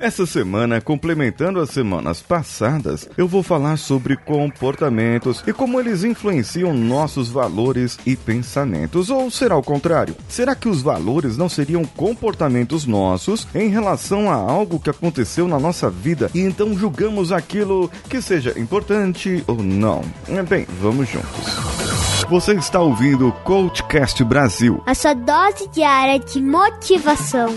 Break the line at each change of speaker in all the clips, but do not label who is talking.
Essa semana, complementando as semanas passadas, eu vou falar sobre comportamentos e como eles influenciam nossos valores e pensamentos. Ou será o contrário? Será que os valores não seriam comportamentos nossos em relação a algo que aconteceu na nossa vida e então julgamos aquilo que seja importante ou não? Bem, vamos juntos. Você está ouvindo o Coachcast Brasil
a sua dose diária de motivação.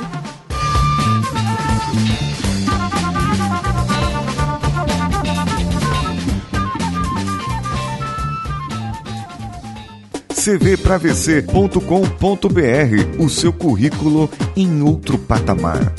cvpravc.com.br, o seu currículo em outro patamar.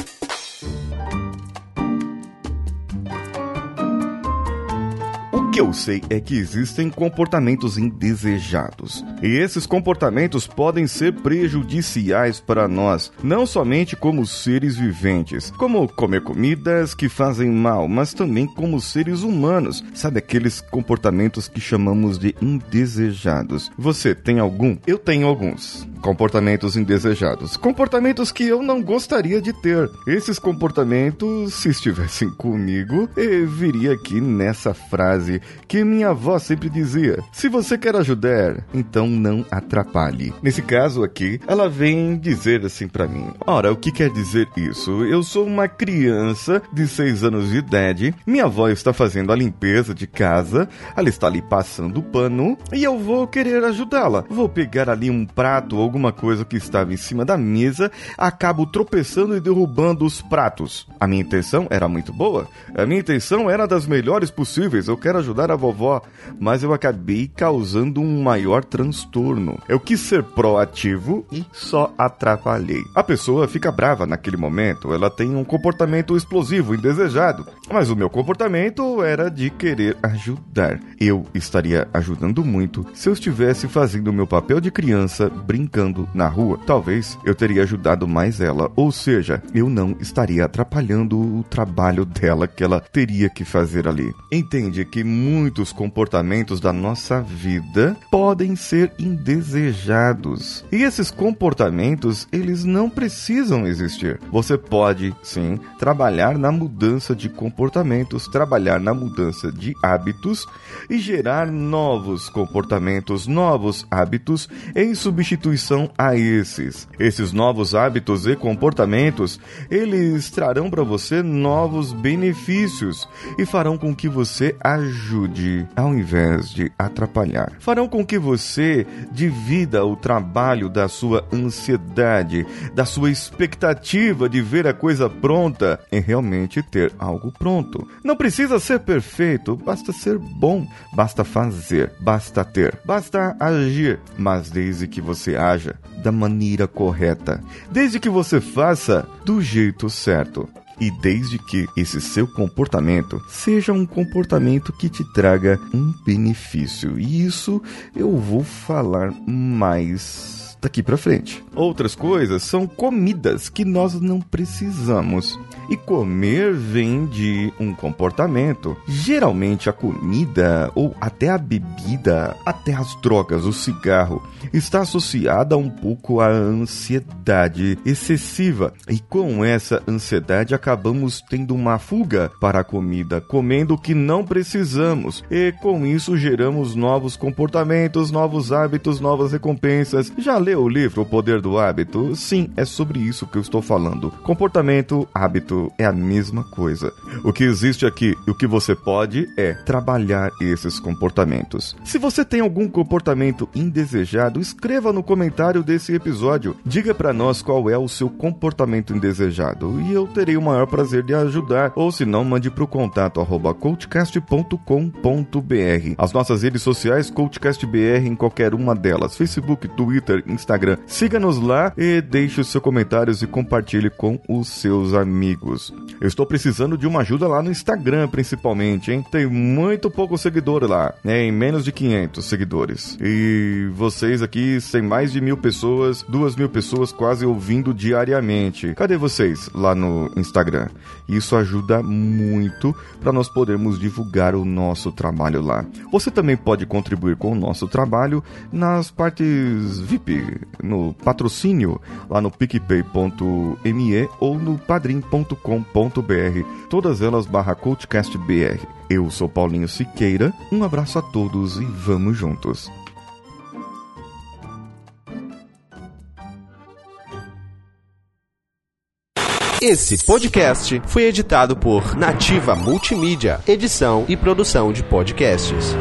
Que eu sei é que existem comportamentos indesejados. E esses comportamentos podem ser prejudiciais para nós, não somente como seres viventes, como comer comidas que fazem mal, mas também como seres humanos. Sabe aqueles comportamentos que chamamos de indesejados? Você tem algum? Eu tenho alguns. Comportamentos indesejados. Comportamentos que eu não gostaria de ter. Esses comportamentos, se estivessem comigo, viria aqui nessa frase que minha avó sempre dizia: se você quer ajudar, então não atrapalhe. Nesse caso aqui, ela vem dizer assim para mim: ora, o que quer dizer isso? Eu sou uma criança de 6 anos de idade, minha avó está fazendo a limpeza de casa, ela está ali passando o pano e eu vou querer ajudá-la. Vou pegar ali um prato ou alguma coisa que estava em cima da mesa, acabo tropeçando e derrubando os pratos. A minha intenção era muito boa, a minha intenção era das melhores possíveis, eu quero ajudar ajudar a vovó, mas eu acabei causando um maior transtorno. Eu quis ser proativo e só atrapalhei. A pessoa fica brava naquele momento, ela tem um comportamento explosivo, indesejado. Mas o meu comportamento era de querer ajudar. Eu estaria ajudando muito se eu estivesse fazendo o meu papel de criança brincando na rua. Talvez eu teria ajudado mais ela, ou seja, eu não estaria atrapalhando o trabalho dela que ela teria que fazer ali. Entende que muitos comportamentos da nossa vida podem ser indesejados. E esses comportamentos, eles não precisam existir. Você pode, sim, trabalhar na mudança de comportamentos, trabalhar na mudança de hábitos e gerar novos comportamentos, novos hábitos em substituição a esses. Esses novos hábitos e comportamentos, eles trarão para você novos benefícios e farão com que você ajude ajude ao invés de atrapalhar. Farão com que você divida o trabalho da sua ansiedade, da sua expectativa de ver a coisa pronta em realmente ter algo pronto. Não precisa ser perfeito, basta ser bom, basta fazer, basta ter, basta agir, mas desde que você haja da maneira correta, desde que você faça do jeito certo e desde que esse seu comportamento seja um comportamento que te traga um benefício. E isso eu vou falar mais daqui para frente. Outras coisas são comidas que nós não precisamos. E comer vem de um comportamento. Geralmente a comida ou até a bebida, até as drogas, o cigarro, está associada um pouco à ansiedade excessiva. E com essa ansiedade acabamos tendo uma fuga para a comida, comendo o que não precisamos. E com isso geramos novos comportamentos, novos hábitos, novas recompensas. Já o livro O Poder do Hábito? Sim, é sobre isso que eu estou falando. Comportamento, hábito é a mesma coisa. O que existe aqui e o que você pode é trabalhar esses comportamentos. Se você tem algum comportamento indesejado, escreva no comentário desse episódio. Diga para nós qual é o seu comportamento indesejado e eu terei o maior prazer de ajudar. Ou se não, mande para o contato arroba coachcast.com.br. As nossas redes sociais, CoachCastBR em qualquer uma delas, Facebook, Twitter, Instagram. Siga-nos lá e deixe os seus comentários e compartilhe com os seus amigos amigos. Eu estou precisando de uma ajuda lá no Instagram, principalmente, hein? Tem muito pouco seguidor lá, né? Em menos de 500 seguidores. E vocês aqui, sem mais de mil pessoas, duas mil pessoas quase ouvindo diariamente. Cadê vocês lá no Instagram? Isso ajuda muito para nós podermos divulgar o nosso trabalho lá. Você também pode contribuir com o nosso trabalho nas partes VIP, no patrocínio lá no picpay.me ou no padrim.com.br, todas elas barra CoachCastBR. Eu sou Paulinho Siqueira, um abraço a todos e vamos juntos.
Esse podcast foi editado por Nativa Multimídia, edição e produção de podcasts.